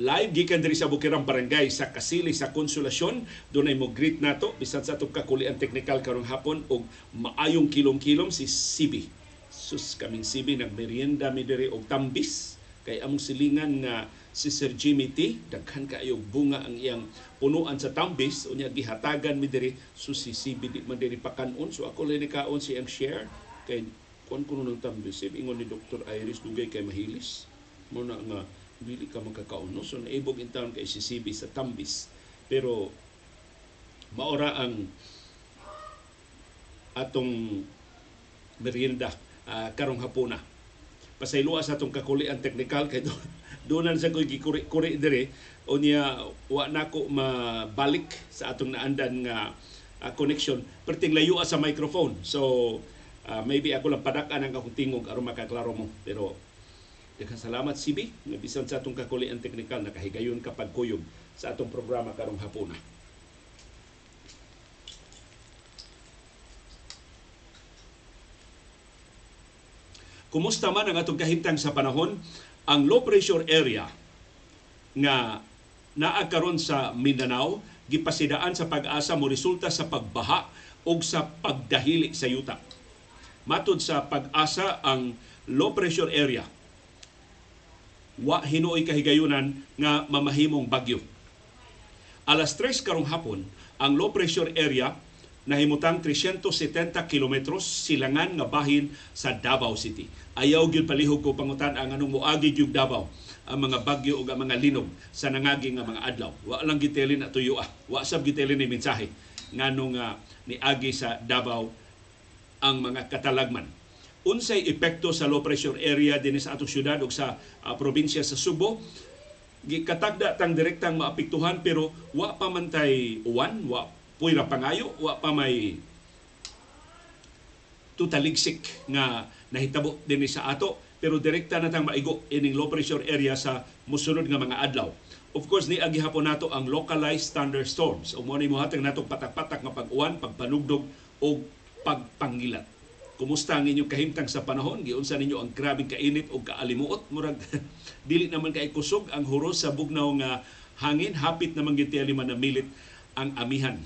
live gikan diri sa Bukirang Barangay sa Kasili sa Konsolasyon. Doon ay mo greet nato bisan sa atong kakulian technical karong hapon og maayong kilom-kilom si Sibi. Sus kaming Sibi nagmerienda mi diri og tambis. Kay among silingan nga si Sir Jimmy T daghan kaayo bunga ang iyang punuan sa tambis. Unya gihatagan mi diri. So si Sibi di man diri pakanon. So ako lang ni kaon si ang share. Kay kon kuno ng tambis ingon ni Dr. Iris dugay kay mahilis. Mo na nga dili ka makakaon no so naibog in town kay Sibi sa tambis. Pero maora ang atong merienda ah, karong hapuna. Pasayloa sa atong kakulian technical kay do doon sa ko'y gikuri-kuri dire o niya wa nako mabalik sa atong naandan nga ah, connection. Perting layo sa microphone. So ah, maybe ako lang padak-an ang akong tingog aron makaklaro mo. Pero Daghang salamat Sibi nga bisan sa atong kakulian technical nakahigayon kapag kuyog sa atong programa karong hapuna. Kumusta man ang atong kahimtang sa panahon, ang low pressure area nga naa karon sa Mindanao gipasidaan sa pag-asa mo resulta sa pagbaha o sa pagdahili sa yuta. Matod sa pag-asa ang low pressure area wa hinuoy kahigayunan nga mamahimong bagyo. Alas 3 karong hapon, ang low pressure area nahimutang 370 kilometros silangan nga bahin sa Davao City. Ayaw gyud palihog ko pangutan ang anong moagi gyud Davao ang mga bagyo ug ang mga linog sa nangagi nga mga adlaw. Wa lang gitelin na tuyo ah. Wa sab gitelin ni mensahe nganong nga niagi sa Davao ang mga katalagman unsay epekto sa low pressure area dinhi sa atong syudad ug sa uh, probinsya sa Subo. Gikatagda tang direktang maapektuhan pero wa pa man tay uwan wa puira pangayo wa pa may tutaligsik nga nahitabo dinhi sa ato pero direkta na tang maigo ining low pressure area sa musunod nga mga adlaw. Of course, ni agi hapon nato ang localized thunderstorms. O mo ni mo hatag nato patak-patak nga pag-uwan, pagpanugdog o pagpangilat kumusta ang inyong kahimtang sa panahon? Giunsa ninyo ang grabing kainit o kaalimuot? Murag dili naman kay kusog ang huros sa bugnaw nga hangin. Hapit naman gid lima na milit ang amihan.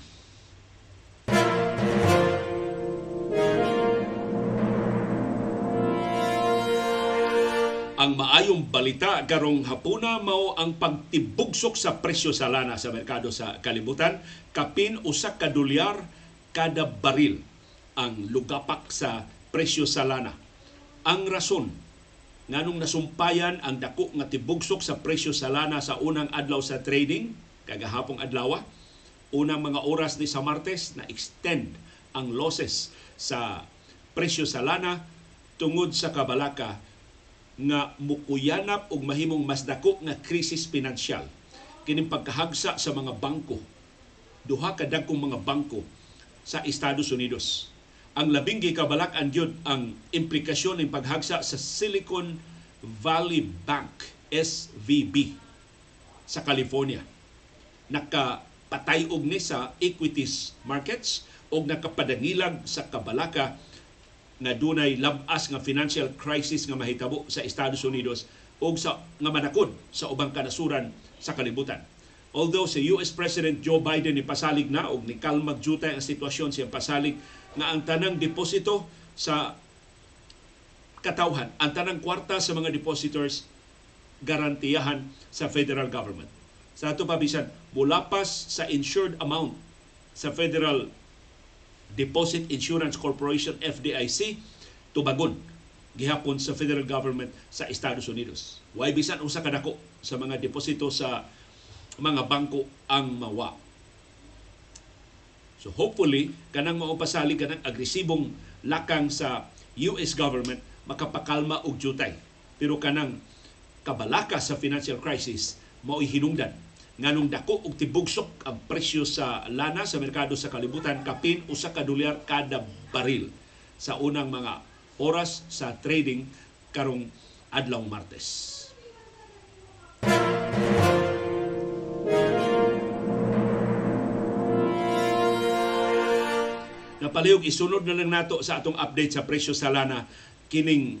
Ang maayong balita karong hapuna mao ang pagtibugsok sa presyo sa lana sa merkado sa kalibutan. Kapin usa ka dolyar kada baril ang lugapak sa presyo sa lana. Ang rason nganong nasumpayan ang dako nga tibugsok sa presyo sa lana sa unang adlaw sa trading kagahapong adlaw unang mga oras ni sa Martes na extend ang losses sa presyo sa lana tungod sa kabalaka nga mukuyanap og mahimong mas dako nga krisis pinansyal kining pagkahagsa sa mga bangko duha ka dagkong mga bangko sa Estados Unidos ang labing gikabalak-an gyud ang implikasyon ng paghagsa sa Silicon Valley Bank SVB sa California. Nakapatay og ni sa equities markets o nakapadangilag sa kabalaka nga dunay labas nga financial crisis nga mahitabo sa Estados Unidos o sa nga manakod sa ubang kanasuran sa kalibutan. Although si US President Joe Biden ni pasalig na og ni kalmag jutay ang sitwasyon siya pasalig nga ang tanang deposito sa katawhan, ang tanang kwarta sa mga depositors garantiyahan sa federal government. Sa ato pabisan, mulapas sa insured amount sa Federal Deposit Insurance Corporation FDIC tubagon gihapon sa federal government sa Estados Unidos. Way bisan usa kadako sa mga deposito sa mga bangko ang mawa So hopefully, kanang maupasalig kanang agresibong lakang sa US government makapakalma og jutay. Pero kanang kabalaka sa financial crisis mao hinungdan nganong dako og tibugsok ang presyo sa lana sa merkado sa kalibutan kapin usa ka dolyar kada baril sa unang mga oras sa trading karong adlaw Martes. Napalihog isunod na lang nato sa atong update sa presyo sa lana. Kining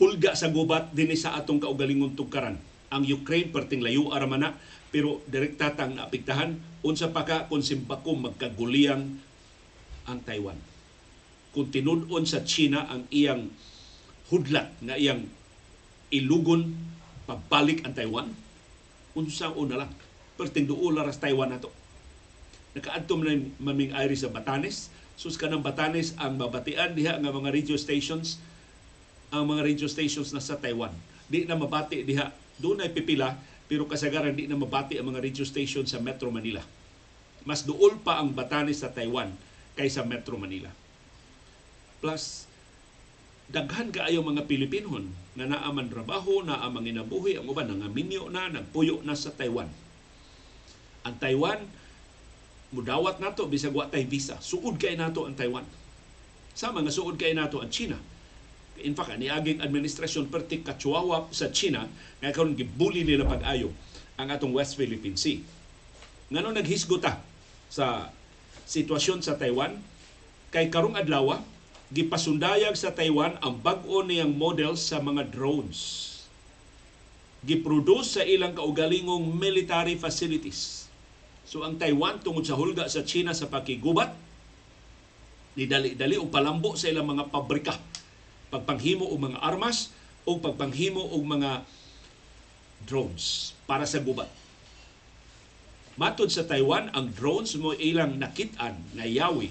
hulga sa gubat dinhi sa atong kaugalingong tugkaran. Ang Ukraine perting layo ara man na pero direkta tang naapektahan. Unsa pa ka kung simbako magkaguliyang ang Taiwan? Kung tinud-on sa China ang iyang hudlat nga iyang ilugon pabalik ang Taiwan? Unsa una lang? Perting duol ra sa Taiwan nato nakaadtom na maming airi sa Batanes sus kanang Batanes ang babatian diha nga mga radio stations ang mga radio stations na sa Taiwan di na mabati diha doon ay pipila pero kasagaran di na mabati ang mga radio station sa Metro Manila. Mas duol pa ang Batanes sa Taiwan kaysa Metro Manila. Plus, daghan kaayo mga Pilipinon nga naaman trabaho, naamang inabuhi, ang uban nangaminyo na, nagpuyo na sa Taiwan. Ang Taiwan, mudawat nato bisag wa tay visa. Suod kay nato ang Taiwan. Sama nga suod kay nato ang China in fact, ni aging administrasyon perti kachuawa sa China nga karon gibuli nila pag-ayo ang atong West Philippine Sea. Ngano naghisgota sa sitwasyon sa Taiwan kay karong adlaw gipasundayag sa Taiwan ang bag-o niyang model sa mga drones. Giproduce sa ilang kaugalingong military facilities. So ang Taiwan tungod sa hulga sa China sa pakigubat, ni dali-dali o palambo sa ilang mga pabrika pagpanghimo og mga armas o pagpanghimo og mga drones para sa gubat. Matod sa Taiwan, ang drones mo ilang nakit-an nga yawi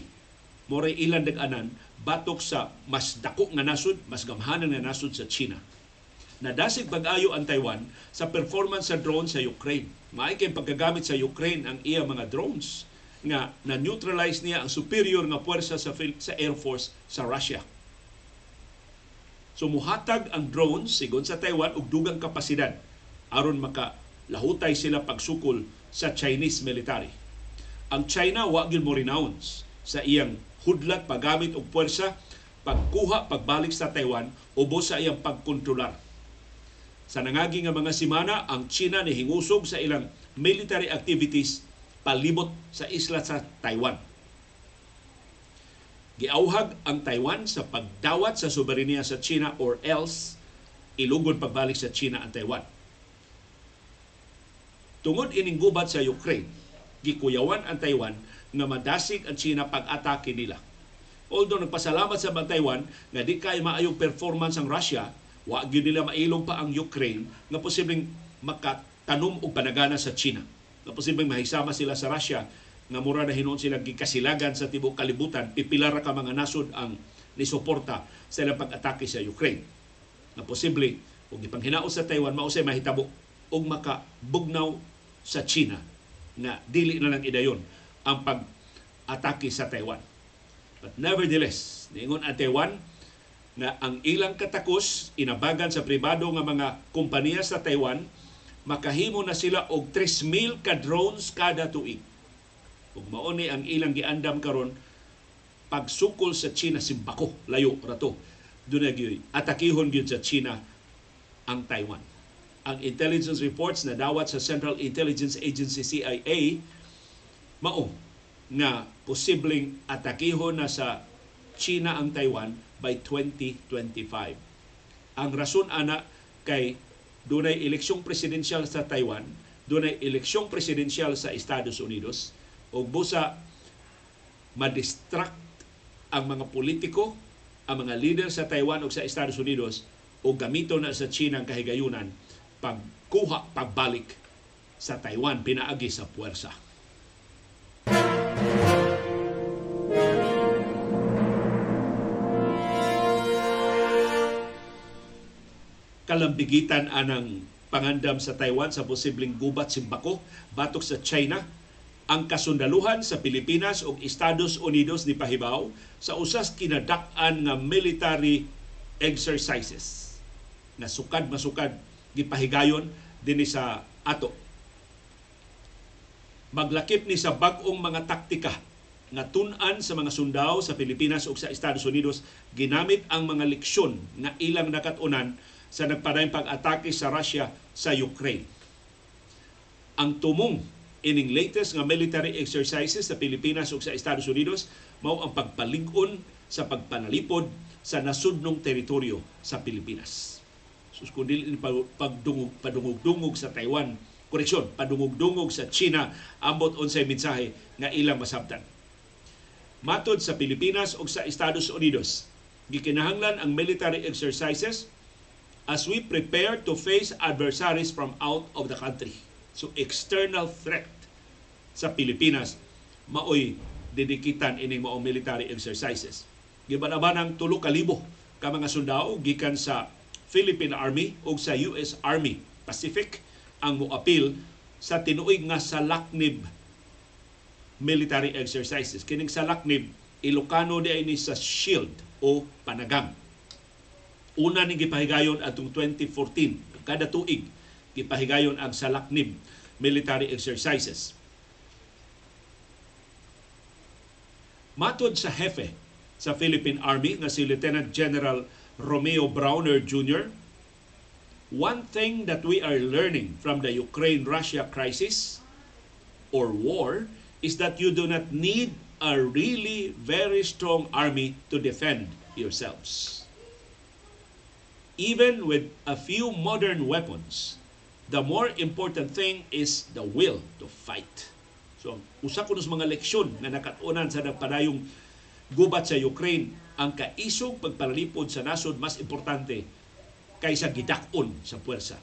mo ilang dag-anan batok sa mas dako nga nasod, mas gamhanan nga nasod sa China. Nadasig pag-ayo ang Taiwan sa performance sa drone sa Ukraine. Maay kay pagkagamit sa Ukraine ang iya mga drones nga na-neutralize niya ang superior nga puwersa sa, sa Air Force sa Russia. So muhatag ang drones sigon sa Taiwan og dugang kapasidad aron maka lahutay sila pagsukol sa Chinese military. Ang China wa gyud mo renounce sa iyang hudlat paggamit og puwersa pagkuha pagbalik sa Taiwan ubos sa iyang pagkontrolar. Sa nangagi nga mga simana, ang China ni hingusog sa ilang military activities palibot sa isla sa Taiwan Giauhag ang Taiwan sa pagdawat sa soberenya sa China or else ilugod pagbalik sa China ang Taiwan. Tungod ining gubat sa Ukraine, gikuyawan ang Taiwan nga madasig ang China pag-atake nila. Although nagpasalamat sa mga Taiwan nga di kay maayong performance ang Russia, wa gyud nila mailong pa ang Ukraine nga posibleng makatanom og panagana sa China. Nga posibleng mahisama sila sa Russia nga mura na hinuon sila gikasilagan sa tibok kalibutan pipila ra ka mga nasod ang nisuporta sa ilang pag-atake sa Ukraine na posible kung gipanghinaos sa Taiwan mausay mahitabo og makabugnaw sa China nga dili na lang idayon ang pag-atake sa Taiwan but nevertheless niingon ang Taiwan na ang ilang katakos inabagan sa pribado nga mga kompanya sa Taiwan makahimo na sila og 3,000 ka drones kada tuig. Ug mao ni ang ilang giandam karon pagsukol sa China simbako layo rato dunay gyud atakihon gyud sa China ang Taiwan. Ang intelligence reports na dawat sa Central Intelligence Agency CIA mao nga posibleng atakihon na sa China ang Taiwan by 2025 ang rason ana kay dunay eleksyong presidensyal sa Taiwan dunay eleksyong presidensyal sa Estados Unidos o busa ma-distract ang mga politiko, ang mga leader sa Taiwan o sa Estados Unidos o gamito na sa China ang kahigayunan pagkuha, pagbalik sa Taiwan pinaagi sa puwersa. Kalambigitan anang pangandam sa Taiwan sa posibleng gubat simbako batok sa China. Ang kasundaluhan sa Pilipinas ug Estados Unidos ni pahibaw sa usas kinadak-an nga military exercises. Na sukad masukad gipahigayon dinhi sa ato. Maglakip ni sa bag-ong mga taktika nga tun-an sa mga sundao sa Pilipinas ug sa Estados Unidos ginamit ang mga leksyon nga ilang nakatunan sa nagpadayong pag-atake sa Russia sa Ukraine. Ang tumong ining latest nga military exercises sa Pilipinas ug sa Estados Unidos mao ang pagpalig-on sa pagpanalipod sa nasudnong teritoryo sa Pilipinas. sus kun dili pagdungog padungog-dungog sa Taiwan koreksyon padungog-dungog sa China ambot unsay mensahe nga ilang masabtan Matod sa Pilipinas ug sa Estados Unidos, gikinahanglan ang military exercises as we prepare to face adversaries from out of the country. So external threat sa Pilipinas maoy didikitan ini mao military exercises. Gibanabanang tulo ka libo ka mga sundao gikan sa Philippine Army ug sa US Army Pacific ang moapil sa tinuig nga salaknib military exercises. Kining sa laknib, Ilocano di ni sa shield o panagam. Una ni gipahigayon atong 2014, kada tuig gipahigayon ang salaknib military exercises. Matod sa hefe sa Philippine Army nga si Lieutenant General Romeo Browner Jr., one thing that we are learning from the Ukraine-Russia crisis or war is that you do not need a really very strong army to defend yourselves. Even with a few modern weapons, the more important thing is the will to fight. So, usa ko mga leksyon nga nakatunan sa nagpadayong gubat sa Ukraine, ang kaisog pagpalipod sa nasod mas importante kaysa gidakon sa puwersa.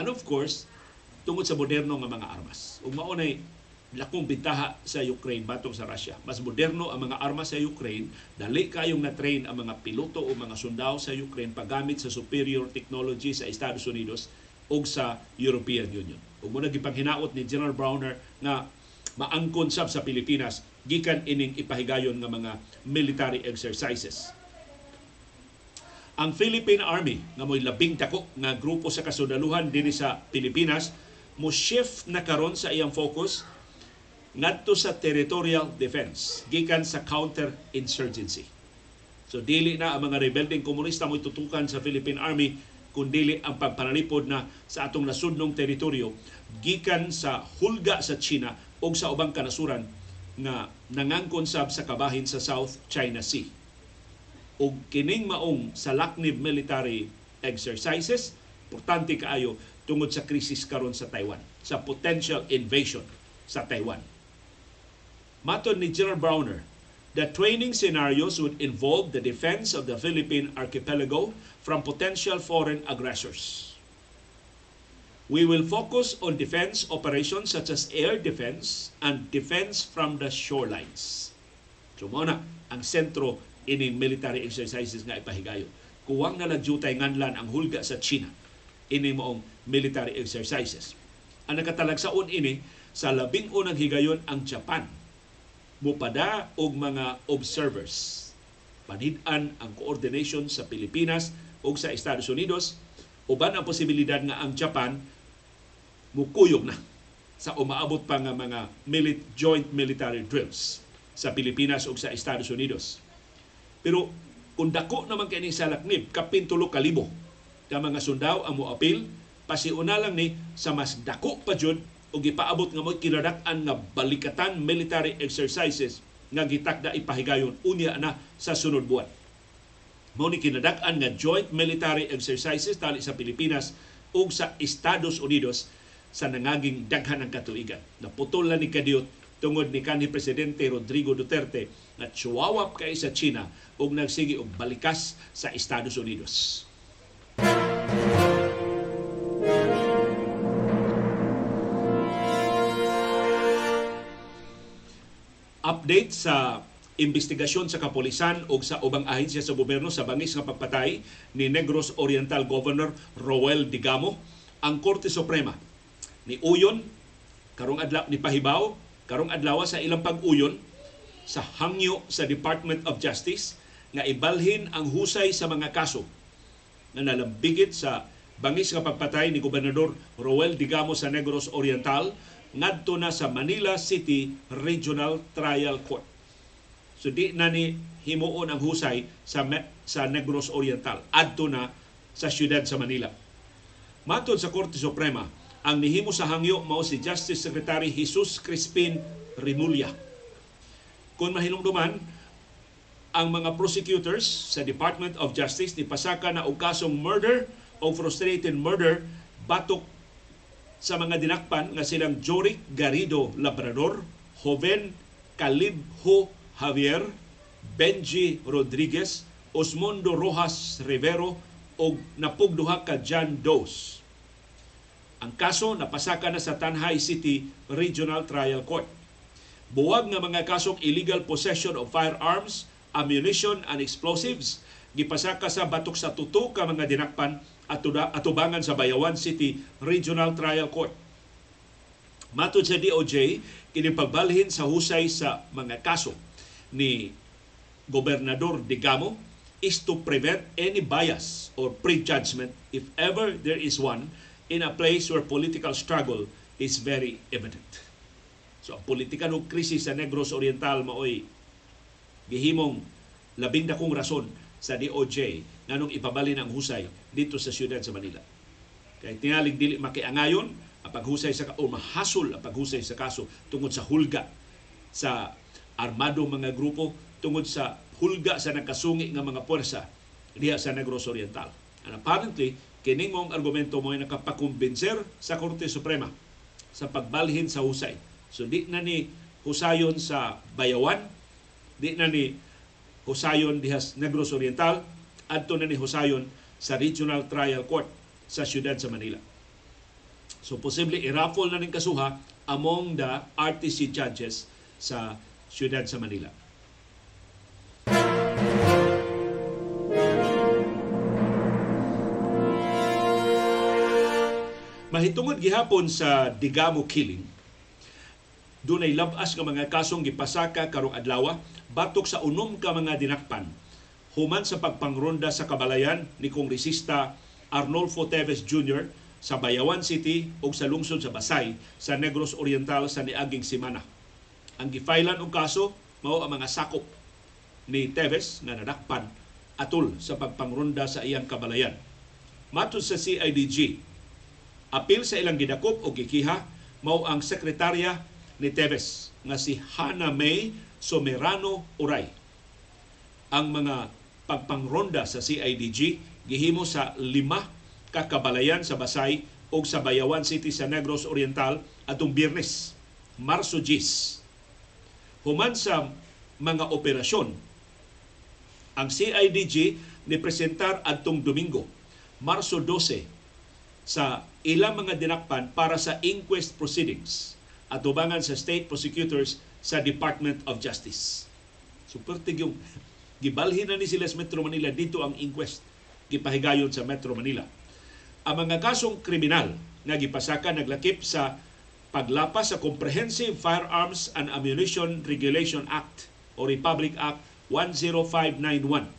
And of course, tungod sa moderno nga mga armas. Ug mao nay lakong bintaha sa Ukraine batong sa Russia. Mas moderno ang mga armas sa Ukraine, dali kayong na-train ang mga piloto o mga sundao sa Ukraine paggamit sa superior technology sa Estados Unidos o sa European Union. Ug mo gipanghinaot ni General Browner nga maangkon sab sa Pilipinas gikan ining ipahigayon nga mga military exercises. Ang Philippine Army nga mo'y labing dako nga grupo sa kasundaluhan dinhi sa Pilipinas mo shift na karon sa iyang focus ngadto sa territorial defense gikan sa counter-insurgency. So dili na ang mga rebelding komunista mo tutukan sa Philippine Army kundi ang pagpanalipod na sa atong nasudnong teritoryo gikan sa hulga sa China o sa ubang kanasuran nga nangangkon sab sa kabahin sa South China Sea. O kining maong salaknib military exercises, importante kaayo tungod sa krisis karon sa Taiwan, sa potential invasion sa Taiwan. Maton ni General Browner, the training scenarios would involve the defense of the Philippine archipelago from potential foreign aggressors. We will focus on defense operations such as air defense and defense from the shorelines. So na ang sentro ining military exercises nga ipahigayo. Kuwang na nagjutay nganlan ang hulga sa China ini moong military exercises. Ang nakatalagsaon ini sa labing unang higayon ang Japan mupada og mga observers. Panid-an ang coordination sa Pilipinas ug sa Estados Unidos uban ang posibilidad nga ang Japan mukuyog na sa umaabot pa nga mga milit, joint military drills sa Pilipinas ug sa Estados Unidos. Pero kung dako naman kini sa laknib, kapin tulo kalibo ka mga sundao ang moapil, pasiuna lang ni sa mas dako pa jud o gipaabot nga mo kinadak-an nga balikatan military exercises nga gitakda ipahigayon unya na sa sunod buwan. Mao ni kinadak-an nga joint military exercises tali sa Pilipinas ug sa Estados Unidos sa nangaging daghan ng katuigan. Naputol na ni kadiyot tungod ni kanhi presidente Rodrigo Duterte na chuwawap kay sa China ug nagsigi og balikas sa Estados Unidos. Update sa investigasyon sa kapolisan o sa ubang ahensya sa gobyerno sa bangis nga pagpatay ni Negros Oriental Governor Roel Digamo ang Korte Suprema. Ni Uyon karong adlaw ni Pahibaw karong adlaw sa ilang pag-uyon sa hangyo sa Department of Justice nga ibalhin ang husay sa mga kaso na nalambigit sa bangis nga pagpatay ni Gobernador Roel Digamo sa Negros Oriental ngadto na sa Manila City Regional Trial Court. So di na ni himuon ang husay sa sa Negros Oriental adto na sa siyudad sa Manila. Matod sa Korte Suprema, ang nihimo sa hangyo mao si Justice Secretary Jesus Crispin Rimulya. Kung mahinungduman, ang mga prosecutors sa Department of Justice ni pasaka na og kasong murder o frustrated murder batok sa mga dinakpan nga silang Jorik Garrido Labrador, Joven Calibjo Javier, Benji Rodriguez, Osmundo Rojas Rivero o napugduha ka John Dos. Ang kaso napasaka na sa Tanhay City Regional Trial Court. Buwag nga mga kasong illegal possession of firearms, ammunition and explosives gipasaka sa batok sa tuto ka mga dinakpan at atubangan sa Bayawan City Regional Trial Court. Matod sa DOJ, kini pagbalhin sa husay sa mga kaso ni Gobernador Digamo is to prevent any bias or prejudgment if ever there is one in a place where political struggle is very evident. So ang politika ng krisis sa Negros Oriental maoy gihimong labing dakong rason sa DOJ nganong ipabalin ang husay dito sa siyudad sa Manila. Kay tingalig dili makiangayon ang paghusay sa o mahasol ang paghusay sa kaso tungod sa hulga sa armado mga grupo tungod sa hulga sa nakasungi nga mga puwersa diha sa Negros Oriental. And apparently, kining mong argumento mo ay nakapakumbinser sa Korte Suprema sa pagbalhin sa husay. So di na ni husayon sa Bayawan, di na ni husayon diha Negros Oriental, adto na ni husayon sa Regional Trial Court sa siyudad sa Manila. So posible i-raffle na ning kasuha among the RTC judges sa siyudad sa Manila. Mahitungod gihapon sa Digamo killing, dunay labas nga mga kasong gipasaka karong adlaw batok sa unom ka mga dinakpan human sa pagpangronda sa kabalayan ni Kongresista Arnolfo Teves Jr. sa Bayawan City ug sa lungsod sa Basay sa Negros Oriental sa niaging semana. Ang gifailan og kaso mao ang mga sakop ni Teves nga nadakpan atul sa pagpangronda sa iyang kabalayan. Matud sa CIDG, Apil sa ilang gidakop o gikiha mao ang sekretarya ni Teves nga si Hana May Somerano Uray. Ang mga pagpangronda sa CIDG gihimo sa lima ka kabalayan sa Basay o sa Bayawan City sa Negros Oriental atong Biyernes, Marso 10. Human sa mga operasyon, ang CIDG ni presentar adtong Domingo, Marso 12 sa ilang mga dinakpan para sa inquest proceedings at tubangan sa state prosecutors sa Department of Justice. Super yung gibalhin na ni sila sa Metro Manila dito ang inquest gipahigayon sa Metro Manila. Ang mga kasong kriminal nga gipasaka naglakip sa paglapas sa Comprehensive Firearms and Ammunition Regulation Act o Republic Act 10591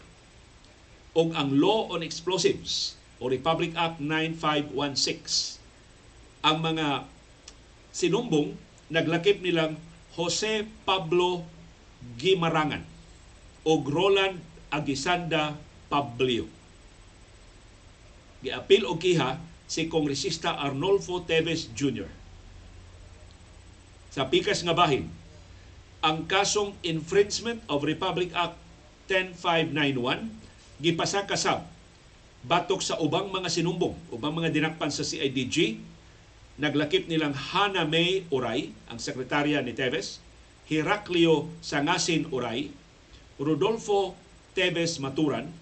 ug ang Law on Explosives o Republic Act 9516. Ang mga sinumbong naglakip nilang Jose Pablo Gimarangan o Roland Agisanda Pablio. Giapil og kiha si Kongresista Arnolfo Teves Jr. Sa pikas nga bahin, ang kasong infringement of Republic Act 10591 gipasa kasab batok sa ubang mga sinumbong, ubang mga dinakpan sa CIDG, naglakip nilang Hana May Uray, ang sekretarya ni Teves, Heraclio Sangasin Uray, Rodolfo Teves Maturan,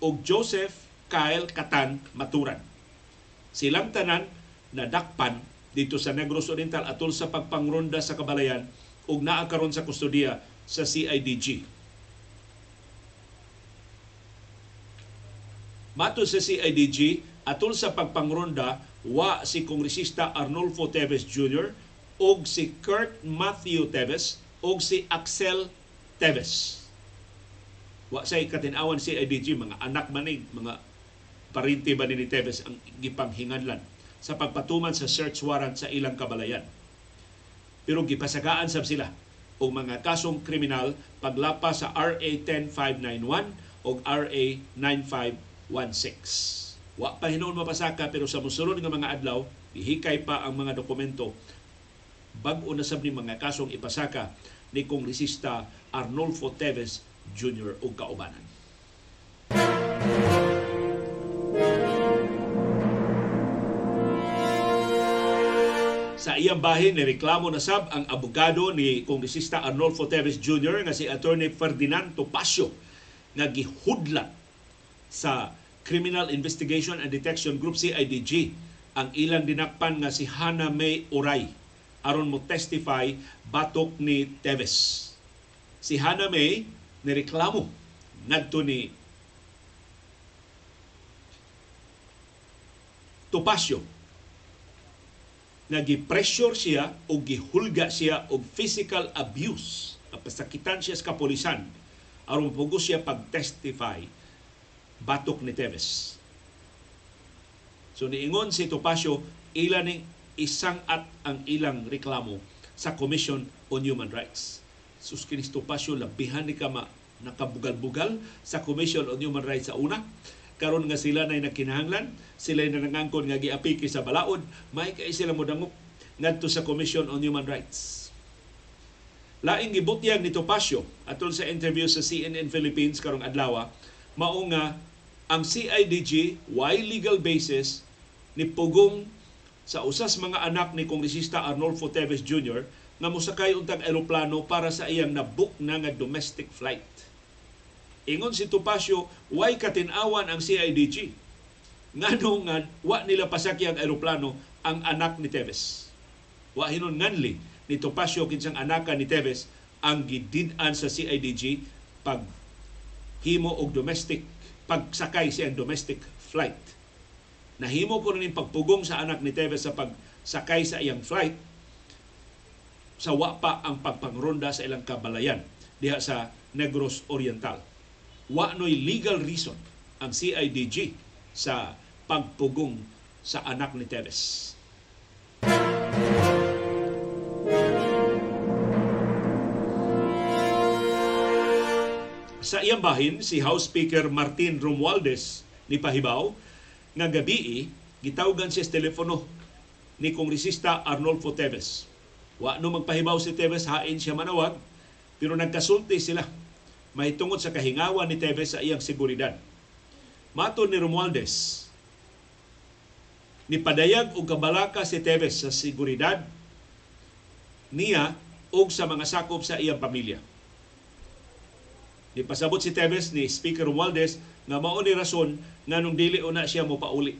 ug Joseph Kyle Katan Maturan. Silang tanan nadakpan dito sa Negros Oriental atol sa pagpangronda sa kabalayan ug naa karon sa kustodiya sa CIDG. Mato sa CIDG, atol sa pagpangronda, wa si Kongresista Arnolfo Teves Jr. og si Kurt Matthew Teves og si Axel Teves. Wa say katinawan si CIDG, mga anak manig, mga parinti ba ni Teves ang gipanghinganlan sa pagpatuman sa search warrant sa ilang kabalayan. Pero gipasagaan sab sila og mga kasong kriminal paglapa sa RA 10591 o RA 95 1.6. Wa pa hinuon mapasaka pero sa mosunod nga mga adlaw, ihikay pa ang mga dokumento bag-o na sab ni mga kasong ipasaka ni Kongresista Arnolfo Teves Jr. o kaubanan. Sa iyang bahin, nireklamo na sab ang abogado ni Kongresista Arnolfo Teves Jr. nga si Attorney Ferdinand Topacio nga gihudlat sa Criminal Investigation and Detection Group CIDG ang ilang dinakpan nga si Hana May Uray. Aron mo testify batok ni Teves. Si Hana May nireklamo ngadto ni Topacio. Nga gi-pressure siya o gihulga siya og physical abuse. Napasakitan siya sa kapulisan. Aron pugo siya pag-testify batok ni Teves. So niingon si Topacio ila ning isang at ang ilang reklamo sa Commission on Human Rights. Sus kinis Topacio labihan ni kama nakabugal-bugal sa Commission on Human Rights sa una karon nga sila na nakinahanglan, sila na nangangkon nga giapiki sa balaod, may kay sila mo dangop ngadto sa Commission on Human Rights. Laing gibutyag ni Topacio atol sa interview sa CNN Philippines karong adlaw mao nga ang CIDG why legal basis ni pugong sa usas mga anak ni Kongresista Arnolfo Teves Jr. nga mosakay untag eroplano para sa iyang nabook na nga domestic flight. Ingon si Topacio, why katinawan ang CIDG? Ngano nga wa nila pasakyan ang eroplano ang anak ni Teves. Wa hinon nganli ni Topacio kinsang anaka ni Teves ang gidid-an sa CIDG pag himo og domestic pagsakay siya domestic flight. Nahimo ko rin pagpugong sa anak ni Teves sa pagsakay sa iyang flight sa wa pa ang pagpangronda sa ilang kabalayan diha sa Negros Oriental wa no'y legal reason ang CIDG sa pagpugong sa anak ni Teves. Sa iyang bahin, si House Speaker Martin Romualdez ni Pahibaw nga gabi gitawgan siya sa telepono ni Kongresista Arnolfo Teves. Wa no magpahibaw si Teves hain siya manawag pero nagkasulti sila may tungod sa kahingawan ni Teves sa iyang seguridad. Mato ni Romualdez, ni padayag og kabalaka si Teves sa seguridad niya og sa mga sakop sa iyang pamilya. Ni pasabot si Teves ni Speaker Romualdez nga mao rason nga nung dili una siya mo pauli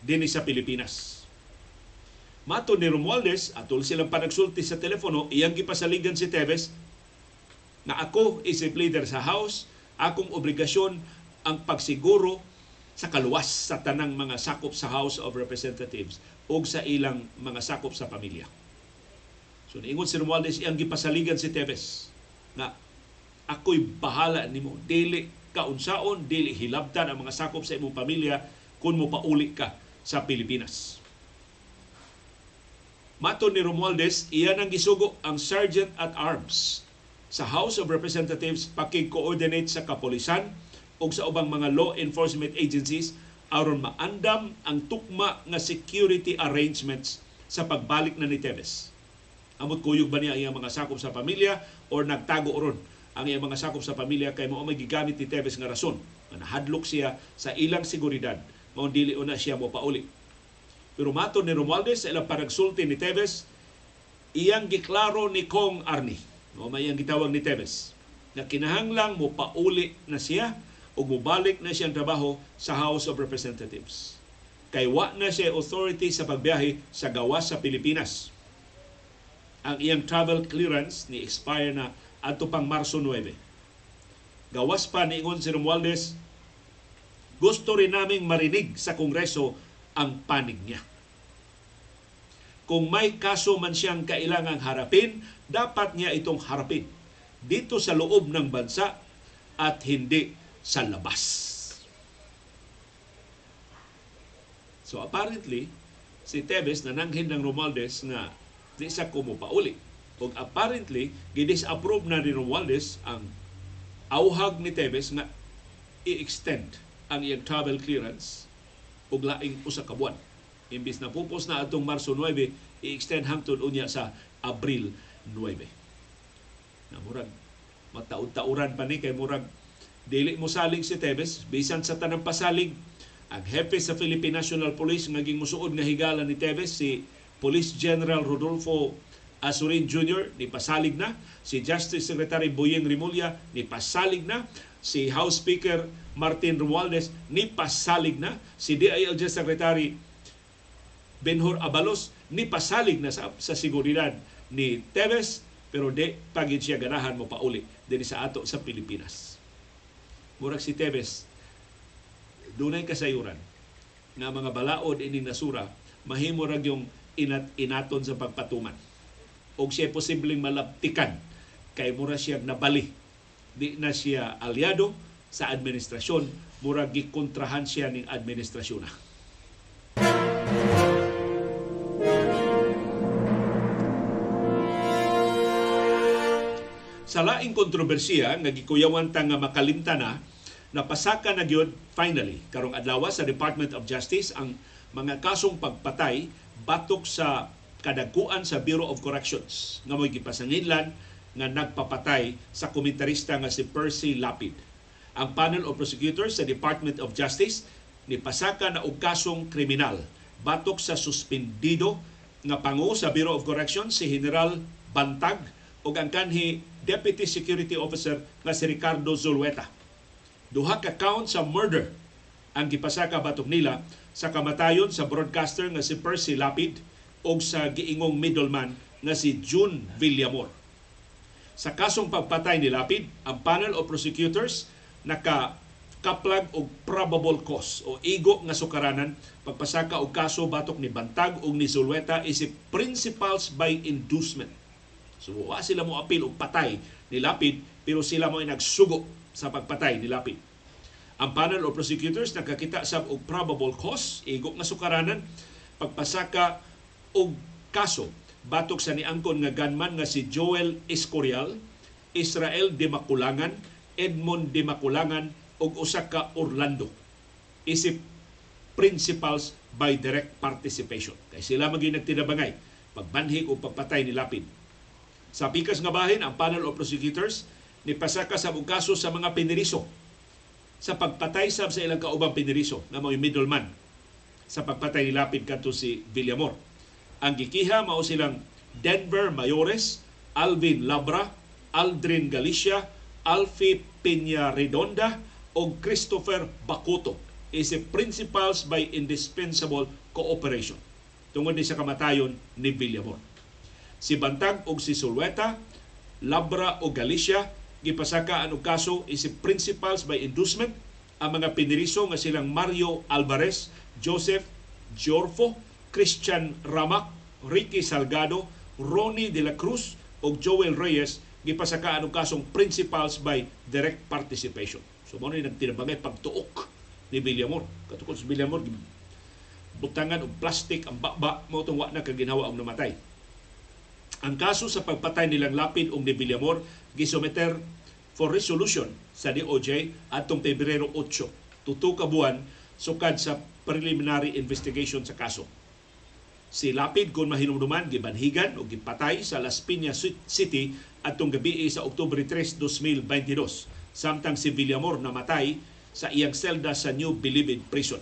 dinhi sa Pilipinas. Mato ni Romualdez, atol silang panagsulti sa telepono, iyang gipasaligan si Teves na ako is a leader sa House, akong obligasyon ang pagsiguro sa kaluwas sa tanang mga sakop sa House of Representatives o sa ilang mga sakop sa pamilya. So niingon si Romualdez iyang gipasaligan si Teves na ako'y bahala nimo dili kaunsaon dili hilabtan ang mga sakop sa imong pamilya kung mo pauli ka sa Pilipinas. Mato ni Romualdez, iyan ang gisugo ang Sergeant at Arms sa House of Representatives pakig-coordinate sa kapolisan o sa ubang mga law enforcement agencies aron maandam ang tukma nga security arrangements sa pagbalik na ni Teves. Amot kuyog ba niya ang iyang mga sakop sa pamilya or nagtago ron ang iyang mga sakop sa pamilya kay mao may gigamit ni Teves nga rason nga nahadlok siya sa ilang seguridad mao dili una siya mo pauli. Pero mato ni Romualdez sa ilang panagsulti ni Teves, iyang giklaro ni Kong Arni, o may ang gitawag ni Teves, na kinahanglang mo pauli na siya o mubalik na siyang trabaho sa House of Representatives. Kay wa na siya authority sa pagbiyahe sa gawas sa Pilipinas. Ang iyang travel clearance ni expire na adto pang Marso 9. Gawas pa niingon si Romualdez, gusto rin naming marinig sa Kongreso ang panig niya. Kung may kaso man siyang kailangang harapin, dapat niya itong harapin dito sa loob ng bansa at hindi sa labas. So apparently, si Tevez nananghin ng Romualdez nga di sa kumupauli. Ug apparently, gidisapprove na ni Romualdez ang auhag ni Tevez nga i-extend ang iyang travel clearance ug laing usa ka buwan. Imbis na pupos na atong Marso 9, i-extend hangtod unya sa Abril 9. Na murag mataud-tauran pa ni kay murag dili mo salig si Tevez bisan sa tanang pasalig ang hepe sa Philippine National Police nga ging musuod nga higala ni Tevez si Police General Rodolfo Azurin Jr. ni pasalig na, si Justice Secretary Boyeng Rimulya ni pasalig na, si House Speaker Martin Romualdez ni pasalig na, si DILG Secretary Benhur Abalos ni pasalig na sa, sa seguridad ni Teves pero de pagid siya ganahan mo pauli din sa ato sa Pilipinas. Murag si Teves dunay kasayuran nga mga balaod ining nasura mahimo ra yung inat inaton sa pagpatuman. Og siya posibleng malaptikan kay mura siya nabali. Di na siya aliado sa administrasyon, mura gikontrahan siya ning administrasyon na. Sa laing kontrobersiya nga gikuyawan ta nga makalimta na napasaka na gyud finally karong adlaw sa Department of Justice ang mga kasong pagpatay batok sa kadagkuan sa Bureau of Corrections nga mo'y gipasanginlan nga nagpapatay sa komentarista nga si Percy Lapid. Ang panel of prosecutors sa Department of Justice ni pasaka na og kasong kriminal batok sa suspendido nga pangu sa Bureau of Corrections si General Bantag ug ang kanhi Deputy Security Officer nga si Ricardo Zulueta. Duha ka count sa murder ang gipasaka batok nila sa kamatayon sa broadcaster nga si Percy Lapid o sa giingong middleman nga si June Villamor. Sa kasong pagpatay ni Lapid, ang panel of prosecutors naka kaplag og probable cause o igo nga sukaranan pagpasaka og kaso batok ni Bantag ug ni Zulueta isip principals by inducement. So wa sila mo apil og patay ni Lapid pero sila mo nagsugo sa pagpatay ni Lapid. Ang panel of prosecutors nakakita sab og probable cause, igo nga sukaranan, pagpasaka og kaso batok sa niangkon nga gunman nga si Joel Escorial, Israel de Makulangan, Edmond de Makulangan ug usa ka Orlando. Isip principals by direct participation. Kay sila magi nagtinabangay pagbanhig o pagpatay ni Lapid. Sa pikas nga bahin, ang panel of prosecutors ni pasaka sa kaso sa mga piniriso sa pagpatay sab sa ilang kaubang piniriso na mga middleman sa pagpatay ni Lapid kadto si Villamor. Ang gikiha mao silang Denver Mayores, Alvin Labra, Aldrin Galicia, Alfie Peña Redonda o Christopher Bakuto. Is a principals by indispensable cooperation. Tungod ni sa kamatayon ni Villamor. Si Bantag o si Sulweta, Labra o Galicia gipasaka ang kaso isip principals by inducement. Ang mga piniriso nga silang Mario Alvarez, Joseph Giorfo, Christian Ramak, Ricky Salgado, Ronnie De La Cruz ug Joel Reyes gipasaka ang kasong principals by direct participation. So mo ni nagtinabangay pagtuok ni Villamor. Katukod sa Villamor butangan og plastic ang baba mo tong wa na kaginawa ang namatay. Ang kaso sa pagpatay nilang Lapid ug ni Villamor gisometer for resolution sa DOJ atong Pebrero 8. Tuto ka buwan sukad sa preliminary investigation sa kaso. Si Lapid kung mahinumduman gibanhigan o gipatay sa Las Piñas City atong gabi sa Oktubre 3, 2022. Samtang si Villamor namatay sa iyang selda sa New Bilibid Prison.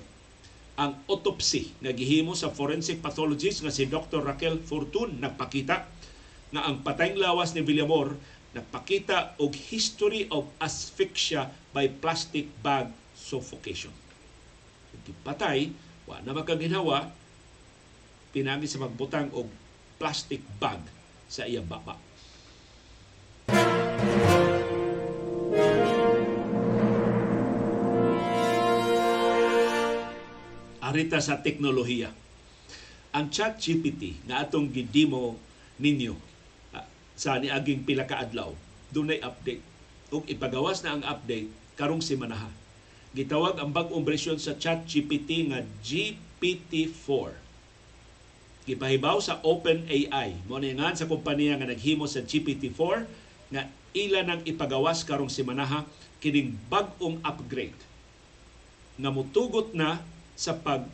Ang autopsy nga gihimo sa forensic pathologist nga si Dr. Raquel Fortun nagpakita nga ang patayng lawas ni Villamor nagpakita og history of asphyxia by plastic bag suffocation. Patay, wa na makaginhawa, pinagi sa magbutang og plastic bag sa iyang baba. Arita sa teknolohiya. Ang chat GPT na atong gidimo ninyo sa niaging pila ka adlaw dunay update ug ipagawas na ang update karong semana gitawag ang bag-ong bersyon sa ChatGPT nga GPT-4 gipahibaw sa OpenAI. Mo nga sa kompanya nga naghimo sa GPT-4 nga ila nang ipagawas karong semana kining bag-ong upgrade. Nga mutugot na sa pag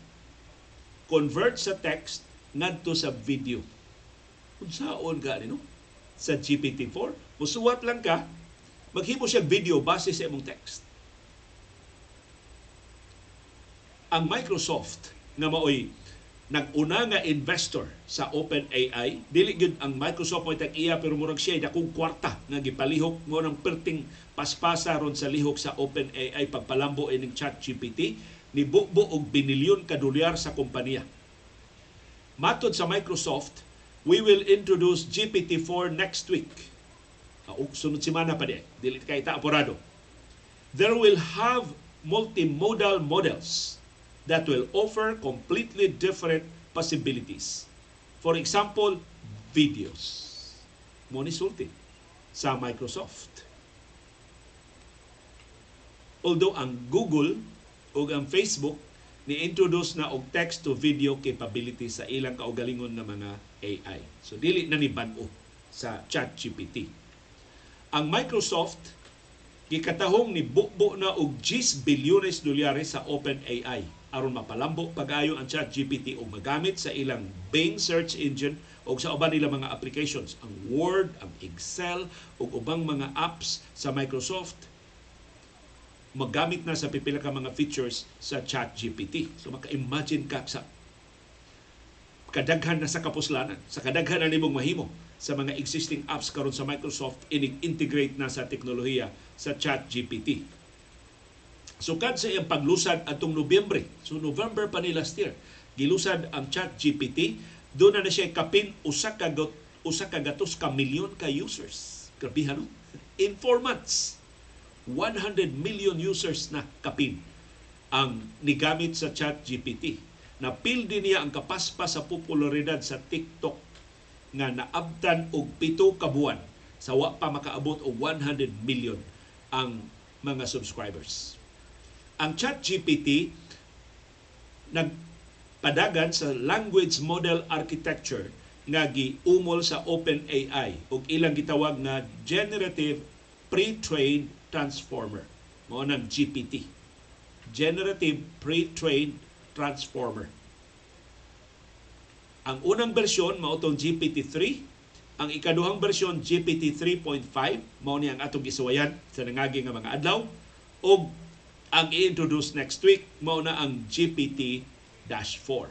convert sa text ngadto sa video. Unsaon ka no? Sa GPT-4. Musuwat lang ka, maghimo siya video base sa imong text. Ang Microsoft nga maoy nag-una nga investor sa OpenAI dili gyud ang Microsoft mo tag iya pero murag siya dakong kwarta nga gipalihok mo ng perting paspasa ron sa lihok sa OpenAI pagpalambo ining ChatGPT ni bubo og binilyon ka dolyar sa kompanya. Matod sa Microsoft, we will introduce GPT-4 next week. Ug sunod semana pa di. Dili kay ta apurado. There will have multimodal models that will offer completely different possibilities. For example, videos. Mo ni sulti sa Microsoft. Although ang Google o ang Facebook ni-introduce na og text to video capability sa ilang kaugalingon nga mga AI. So dili na ni bag-o sa ChatGPT. Ang Microsoft gikatahong ni bukbo na og 10 bilyones dolyares sa OpenAI aron mapalambo pagayo ang ChatGPT og magamit sa ilang Bing search engine o sa uban nila mga applications ang Word, ang Excel ug ubang mga apps sa Microsoft magamit na sa pipila ka mga features sa ChatGPT. So maka-imagine ka sa kadaghan na sa kapuslanan, sa kadaghan na nimong mahimo sa mga existing apps karon sa Microsoft inig-integrate na sa teknolohiya sa ChatGPT. Sukad sa iyang paglusad atong Nobyembre, so November pa ni last year, gilusad ang ChatGPT, doon na na siya kapin usa ka usa ka gatos ka milyon ka users. Grabe no? In 4 months. 100 million users na kapin ang nigamit sa ChatGPT. Napildi niya ang kapaspa sa popularidad sa TikTok nga naabtan og pito ka buwan sa wa pa makaabot og 100 million ang mga subscribers. Ang ChatGPT nagpadagan sa language model architecture nga giumol sa OpenAI ug ilang gitawag nga generative pre-trained transformer. Mao nang GPT. Generative pre-trained transformer. Ang unang bersyon mao tong GPT-3, ang ikaduhang bersyon GPT 3.5 mao ni ang atong gisuwayan sa nangagi nga mga adlaw ug ang i-introduce next week mao na ang GPT-4.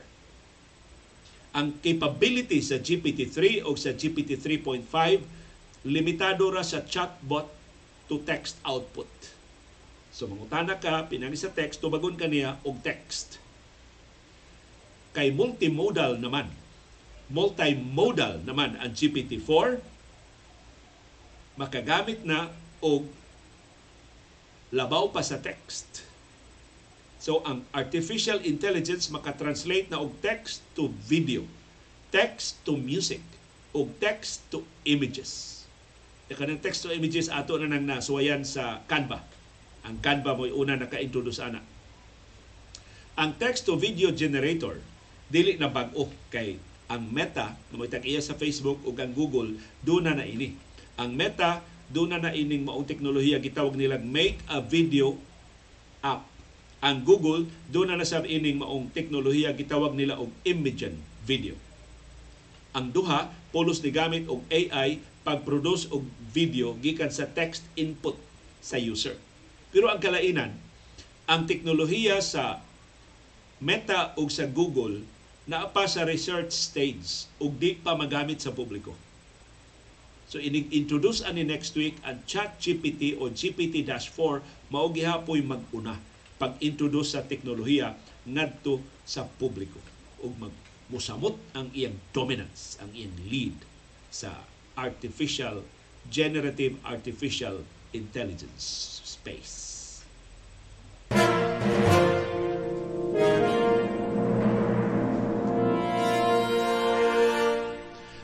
Ang capability sa GPT-3 o sa GPT 3.5 limitado ra sa chatbot to text output. So mangutana ka pinani sa text tubagon kaniya og text. Kay multimodal naman multimodal naman ang GPT-4 makagamit na og labaw pa sa text. So ang artificial intelligence makatranslate na og text to video, text to music, og text to images. E kanang text to images ato na nang nasuwayan sa Canva. Ang Canva mo'y una naka-introduce ana. Ang text to video generator dili na bag-o kay ang Meta na mo iya sa Facebook ug ang Google do na na ini. Ang Meta do na na ining maong teknolohiya gitawag nilang make a video app. Ang Google do na na sa ining maong teknolohiya gitawag nila og Imagen video. Ang duha pulos ni gamit og AI pag-produce og video gikan sa text input sa user. Pero ang kalainan, ang teknolohiya sa Meta ug sa Google naa pa sa research stage ug di pa magamit sa publiko. So inig-introduce ani next week ang ChatGPT o GPT-4 mao gihapoy mag-una pag-introduce sa teknolohiya ngadto sa publiko ug mag musamot ang iyang dominance, ang iyang lead sa artificial generative artificial intelligence space.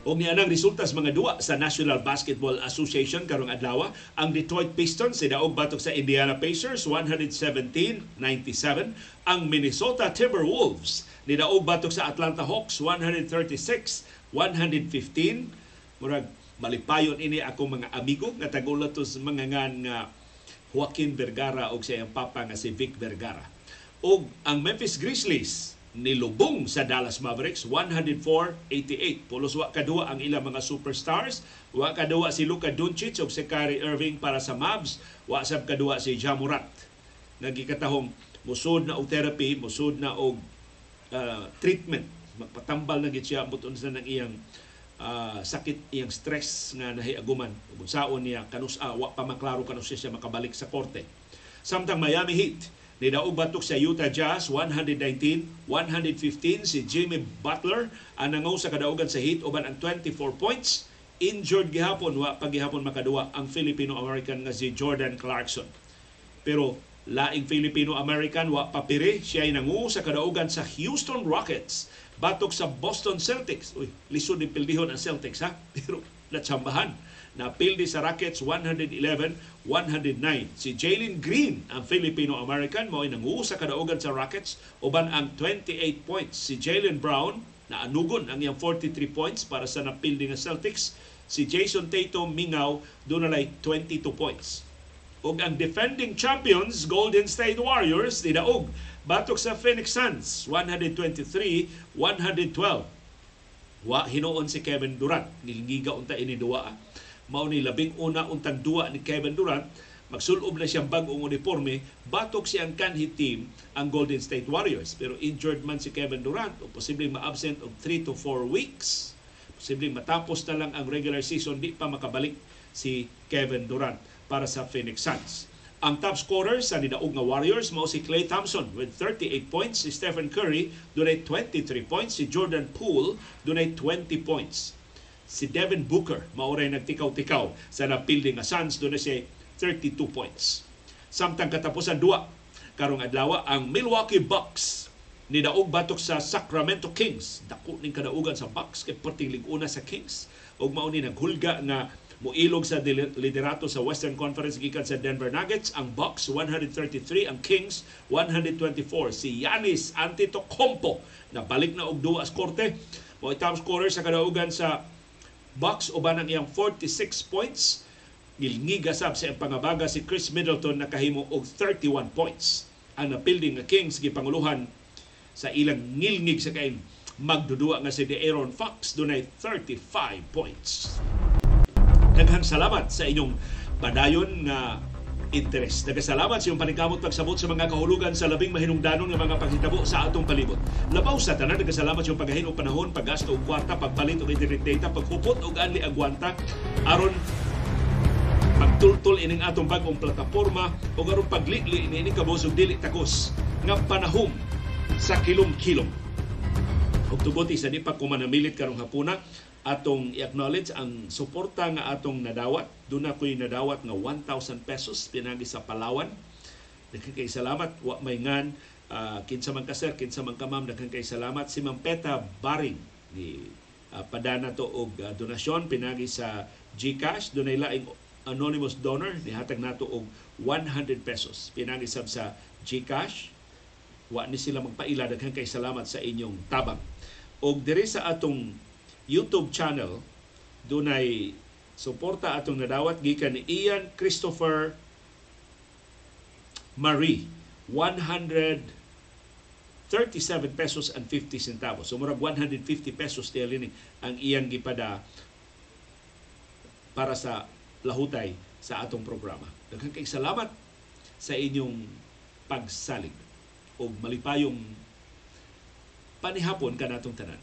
O nianang resulta sa mga duwa sa National Basketball Association karong adlaw, ang Detroit Pistons sidaog batok sa Indiana Pacers 117-97, ang Minnesota Timberwolves nidaog batok sa Atlanta Hawks 136-115. Murag malipayon ini ako mga amigo nga tagulat sa mga nga Joaquin Vergara o sa iyang papa nga si Vic Vergara. O ang Memphis Grizzlies nilubong sa Dallas Mavericks 104-88. Pulos wa kadua ang ilang mga superstars. Wa kadua si Luka Doncic ug si Kyrie Irving para sa Mavs. Wa sab kadua si Ja Morant. Nagikatahong musud na og therapy, musud na og uh, treatment magpatambal na gid buton sa nang iyang ah, sakit iyang stress nga nahiaguman ug unsaon niya kanus ah, wa pa maklaro kanus siya makabalik sa korte samtang Miami Heat ni daog batok sa Utah Jazz 119 115 si Jimmy Butler ang nangaw sa kadaugan sa Heat uban ang 24 points. Injured gihapon wa pagihapon makaduwa ang Filipino-American nga si Jordan Clarkson. Pero laing Filipino-American wa papiri siya ay nangu sa kadaugan sa Houston Rockets. Batok sa Boston Celtics. Uy lisod ni pildihon ang Celtics ha? Pero natsambahan na pildi sa Rockets 111-109 si Jalen Green ang Filipino-American mao ay nangu sa kadaugan sa Rockets uban ang 28 points. Si Jalen Brown na anugon ang iyang 43 points para sa napildi nga Celtics. Si Jason Tatum mingaw dunalay 22 points. Ug ang defending champions Golden State Warriors nidaog batok sa Phoenix Suns 123-112 wa hinuon si Kevin Durant. Nilgiga unta ini duwa ah. Mao ni labing una untang duwa ni Kevin Durant magsulob na siyang bagong uniforme batok siyang kanhi team ang Golden State Warriors pero injured man si Kevin Durant o posibleng ma-absent of 3 to 4 weeks posibleng matapos na lang ang regular season di pa makabalik si Kevin Durant para sa Phoenix Suns. Ang top scorer sa nidaog nga Warriors mao si Klay Thompson with 38 points, si Stephen Curry dunay 23 points, si Jordan Poole dunay 20 points. Si Devin Booker mao ray nagtikaw-tikaw sa napildi nga Suns. Dunay siya 32 points. Samtang katapusan duwa karong adlaw ang Milwaukee Bucks ni daog batok sa Sacramento Kings. Dako ning kadaugan sa Bucks kay perting lig-una sa Kings. Ug mao ni naghulga nga muilog sa liderato sa Western Conference gikan sa Denver Nuggets. Ang Bucks 133 ang Kings 124 si Giannis Antetokounmpo na balik na og duwa sa korte. Mo top scorer sa kadaugan sa Bucks uban ang iyang 46 points. Gilngiga sab sa pangabaga si Chris Middleton nakahimo og 31 points. Ang napilding nga Kings gipanguluhan sa ilang ngilngig sa kain. Magdudua nga si De'Aaron Fox dunay 35 points. Daghang salamat sa inyong padayon nga interes. Nagasalamat sa iyong paningkamot pagsabot sa mga kahulugan sa labing mahinungdanon nga mga paghitabo sa atong palibot. Labaw sa tanan, nagasalamat sa iyong paghahin og panahon, paggasto og kwarta, pagpalit og internet data, paghupot og anli agwanta aron pagtultol ining atong bagong plataporma o aron paglikli ini kabos og dili takos nga panahom sa kilom-kilom. Ug tubuti sa di pa ko manamilit karong hapuna atong i-acknowledge ang suporta nga atong nadawat. Doon ako'y nadawat nga 1,000 pesos pinagi sa Palawan. Daghang kay salamat. Wa may ngan ah, kinsa man ka sir, kinsa man ka ma'am, daghang kay salamat. Si Ma'am Peta Baring ni ah, padana to og ah, donasyon pinagi sa GCash. Doon ay laing anonymous donor nihatag nato og 100 pesos pinagi sab sa GCash wa ni sila magpaila daghang kay salamat sa inyong tabang og diri sa atong YouTube channel dunay suporta atong nadawat gikan ni Ian Christopher Marie 137 pesos and 50 centavos. So murag 150 pesos tiya ni ang iyang gipada para sa lahutay sa atong programa. Daghang kay salamat sa inyong pagsalig o malipayong panihapon kanatong tanan.